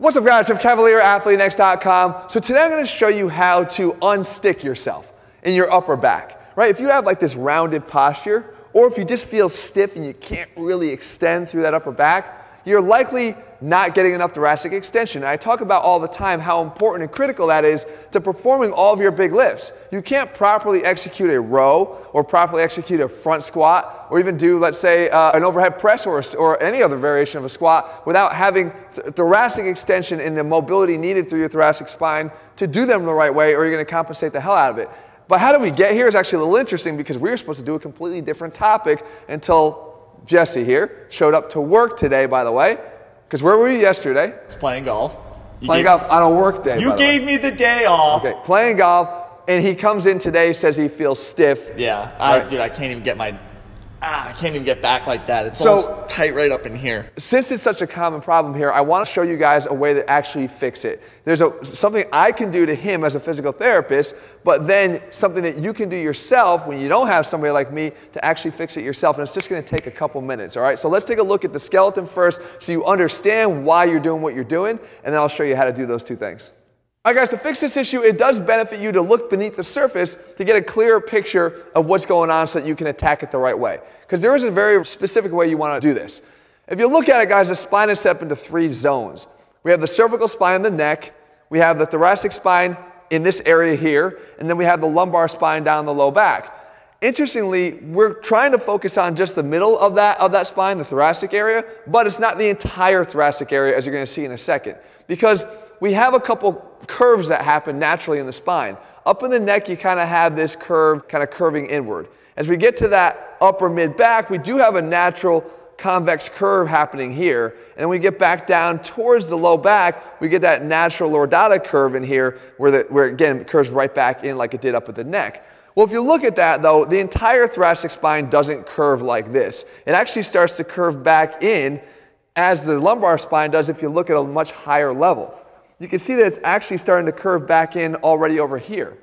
What's up guys, Jeff Cavaliere, AthleanX.com. So today I'm gonna show you how to unstick yourself in your upper back, right? If you have like this rounded posture, or if you just feel stiff and you can't really extend through that upper back, you're likely not getting enough thoracic extension. I talk about all the time how important and critical that is to performing all of your big lifts. You can't properly execute a row or properly execute a front squat or even do, let's say, uh, an overhead press or, or any other variation of a squat without having th thoracic extension and the mobility needed through your thoracic spine to do them the right way or you're going to compensate the hell out of it. But how do we get here is actually a little interesting because we were supposed to do a completely different topic until Jesse here showed up to work today, by the way. Because where were you yesterday? It's playing golf. You playing golf on a work day. You gave me the day off. Okay, playing golf, and he comes in today, says he feels stiff. Yeah, I, dude, I can't even get my ah, I can't even get back like that. It's so, tight right up in here. Since it's such a common problem here, I want to show you guys a way to actually fix it. There's a, something I can do to him as a physical therapist, but then something that you can do yourself when you don't have somebody like me to actually fix it yourself. And it's just going to take a couple minutes. All right. So let's take a look at the skeleton first so you understand why you're doing what you're doing. And then I'll show you how to do those two things. All right, guys, to fix this issue, it does benefit you to look beneath the surface to get a clearer picture of what's going on so that you can attack it the right way. Because there is a very specific way you want to do this. If you look at it, guys, the spine is set up into three zones. We have the cervical spine in the neck, we have the thoracic spine in this area here, and then we have the lumbar spine down the low back. Interestingly, we're trying to focus on just the middle of that, of that spine, the thoracic area, but it's not the entire thoracic area as you're going to see in a second. Because we have a couple curves that happen naturally in the spine. Up in the neck, you kind of have this curve kind of curving inward. As we get to that upper mid back, we do have a natural convex curve happening here. And we get back down towards the low back, we get that natural lordotic curve in here where, the, where again, curves right back in like it did up at the neck. Well, if you look at that though, the entire thoracic spine doesn't curve like this. It actually starts to curve back in as the lumbar spine does if you look at a much higher level you can see that it's actually starting to curve back in already over here,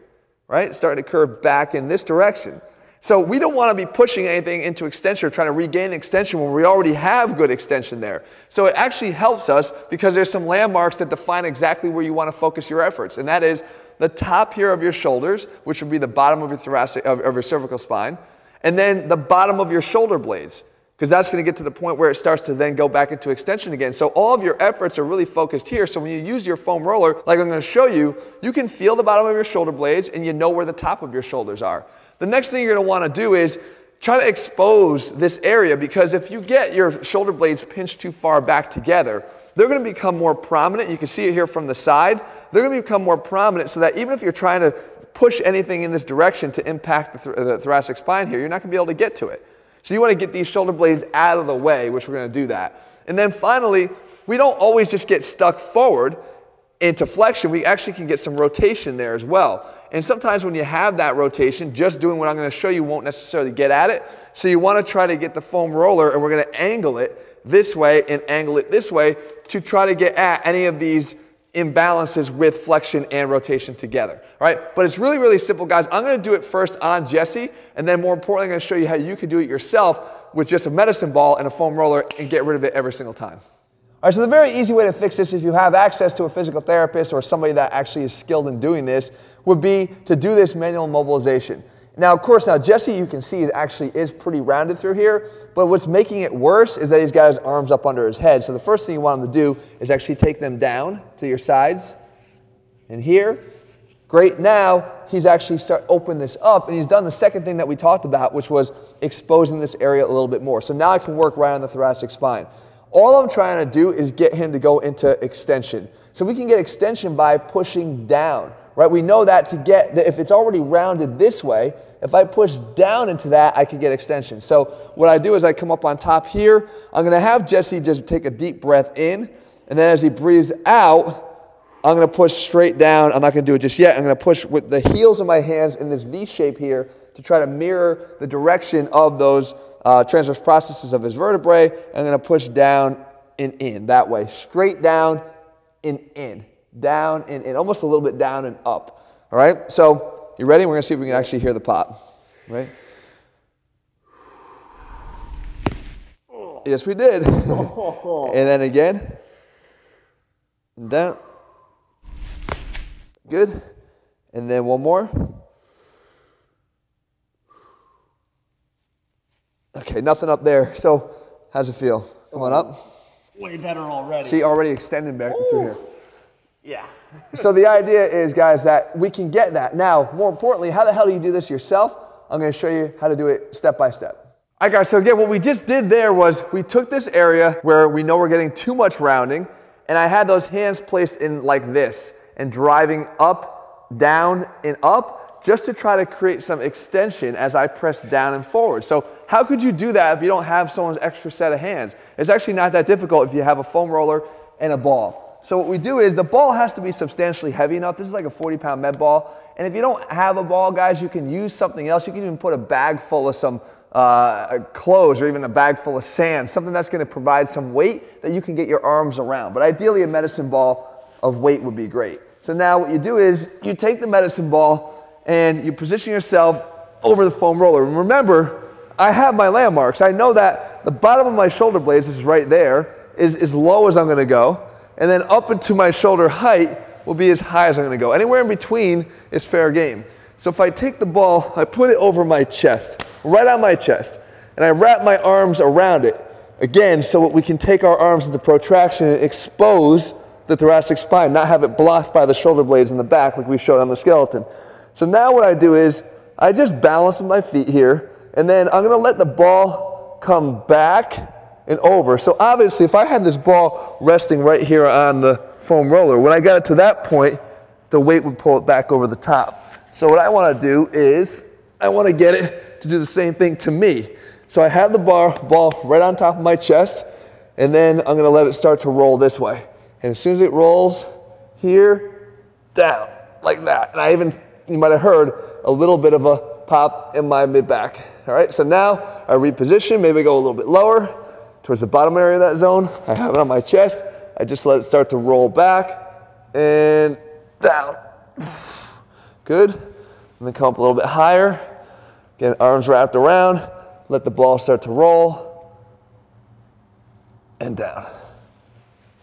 right? It's starting to curve back in this direction. So we don't want to be pushing anything into extension or trying to regain extension when we already have good extension there. So it actually helps us because there's some landmarks that define exactly where you want to focus your efforts. And that is the top here of your shoulders, which would be the bottom of your thoracic, of, of your cervical spine, and then the bottom of your shoulder blades because that's going to get to the point where it starts to then go back into extension again. So all of your efforts are really focused here. So when you use your foam roller, like I'm going to show you, you can feel the bottom of your shoulder blades and you know where the top of your shoulders are. The next thing you're going to want to do is try to expose this area because if you get your shoulder blades pinched too far back together, they're going to become more prominent. You can see it here from the side. They're going to become more prominent so that even if you're trying to push anything in this direction to impact the, th the thoracic spine here, you're not going to be able to get to it. So you want to get these shoulder blades out of the way, which we're going to do that. And then finally, we don't always just get stuck forward into flexion. We actually can get some rotation there as well. And sometimes when you have that rotation, just doing what I'm going to show you won't necessarily get at it. So you want to try to get the foam roller, and we're going to angle it this way and angle it this way to try to get at any of these imbalances with flexion and rotation together. All right, but it's really, really simple, guys. I'm gonna do it first on Jesse, and then more importantly, I'm gonna show you how you can do it yourself with just a medicine ball and a foam roller and get rid of it every single time. All right, so the very easy way to fix this, if you have access to a physical therapist or somebody that actually is skilled in doing this, would be to do this manual mobilization. Now, of course, now Jesse, you can see it actually is pretty rounded through here, but what's making it worse is that he's got his arms up under his head. So the first thing you want him to do is actually take them down to your sides and here. Great, now he's actually start open this up and he's done the second thing that we talked about, which was exposing this area a little bit more. So now I can work right on the thoracic spine. All I'm trying to do is get him to go into extension. So we can get extension by pushing down right? We know that to get, that if it's already rounded this way, if I push down into that, I can get extension. So what I do is I come up on top here. I'm going to have Jesse just take a deep breath in. And then as he breathes out, I'm going to push straight down. I'm not going to do it just yet. I'm going to push with the heels of my hands in this V shape here to try to mirror the direction of those uh, transverse processes of his vertebrae. I'm going to push down and in that way. Straight down and in down and, and almost a little bit down and up. All right? So, you ready? We're going to see if we can actually hear the pop. Right? Yes, we did. and then again. and down. Good. And then one more. Okay, nothing up there. So, how's it feel? Come on up. Way better already. See, already extending back through here. Yeah. so the idea is, guys, that we can get that. Now, more importantly, how the hell do you do this yourself? I'm going to show you how to do it step by step. All right, guys, so again, what we just did there was we took this area where we know we're getting too much rounding, and I had those hands placed in like this and driving up, down, and up just to try to create some extension as I press down and forward. So how could you do that if you don't have someone's extra set of hands? It's actually not that difficult if you have a foam roller and a ball. So what we do is the ball has to be substantially heavy enough. This is like a 40 pound med ball. And if you don't have a ball, guys, you can use something else. You can even put a bag full of some uh, clothes or even a bag full of sand, something that's going to provide some weight that you can get your arms around. But ideally, a medicine ball of weight would be great. So now what you do is you take the medicine ball and you position yourself over the foam roller. And remember, I have my landmarks. I know that the bottom of my shoulder blades, is right there, is as low as I'm going to go and then up into my shoulder height will be as high as I'm gonna go. Anywhere in between is fair game. So if I take the ball, I put it over my chest, right on my chest, and I wrap my arms around it. Again, so that we can take our arms into protraction and expose the thoracic spine, not have it blocked by the shoulder blades in the back like we showed on the skeleton. So now what I do is I just balance with my feet here, and then I'm gonna let the ball come back and over. So obviously, if I had this ball resting right here on the foam roller, when I got it to that point, the weight would pull it back over the top. So what I want to do is I want to get it to do the same thing to me. So I have the bar ball right on top of my chest, and then I'm going to let it start to roll this way. And as soon as it rolls here, down, like that. And I even, you might have heard, a little bit of a pop in my mid back. All right, so now I reposition, maybe go a little bit lower, towards the bottom area of that zone. I have it on my chest. I just let it start to roll back and down. Good. And then come up a little bit higher. Again, arms wrapped around. Let the ball start to roll and down.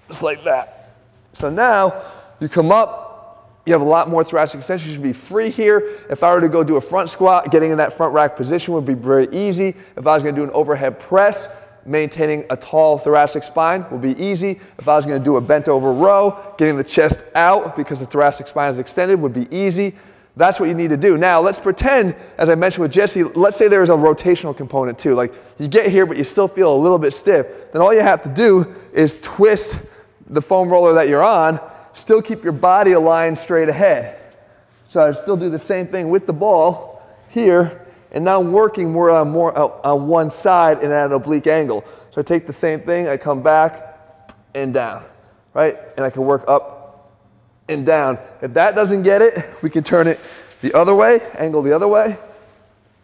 Just like that. So now you come up, you have a lot more thoracic extension. You should be free here. If I were to go do a front squat, getting in that front rack position would be very easy. If I was going to do an overhead press, maintaining a tall thoracic spine will be easy. If I was going to do a bent over row, getting the chest out because the thoracic spine is extended would be easy. That's what you need to do. Now, let's pretend, as I mentioned with Jesse, let's say there's a rotational component too. Like you get here, but you still feel a little bit stiff. Then all you have to do is twist the foam roller that you're on, still keep your body aligned straight ahead. So I'd still do the same thing with the ball here, and now I'm working more on, more on one side and at an oblique angle. So I take the same thing, I come back and down, right? And I can work up and down. If that doesn't get it, we can turn it the other way, angle the other way.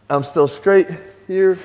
I'm still straight here,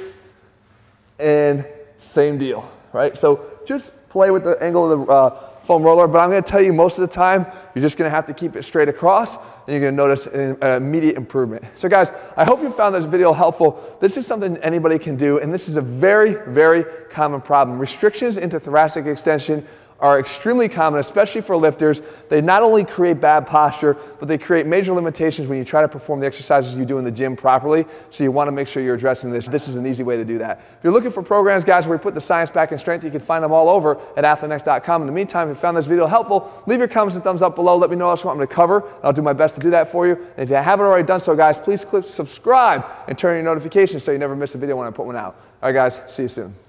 and same deal, right? So just play with the angle of the uh, foam roller, but I'm gonna tell you most of the time, you're just gonna have to keep it straight across and you're gonna notice an, immediate improvement. So guys, I hope you found this video helpful. This is something anybody can do and this is a very, very common problem. Restrictions into thoracic extension are extremely common, especially for lifters. They not only create bad posture, but they create major limitations when you try to perform the exercises you do in the gym properly. So you want to make sure you're addressing this. This is an easy way to do that. If you're looking for programs, guys, where we put the science back in strength, you can find them all over at athleanx.com. In the meantime, if you found this video helpful, leave your comments and thumbs up below. Let me know what else you want me to cover. I'll do my best to do that for you. And if you haven't already done so, guys, please click subscribe and turn on your notifications so you never miss a video when I put one out. All right, guys, see you soon.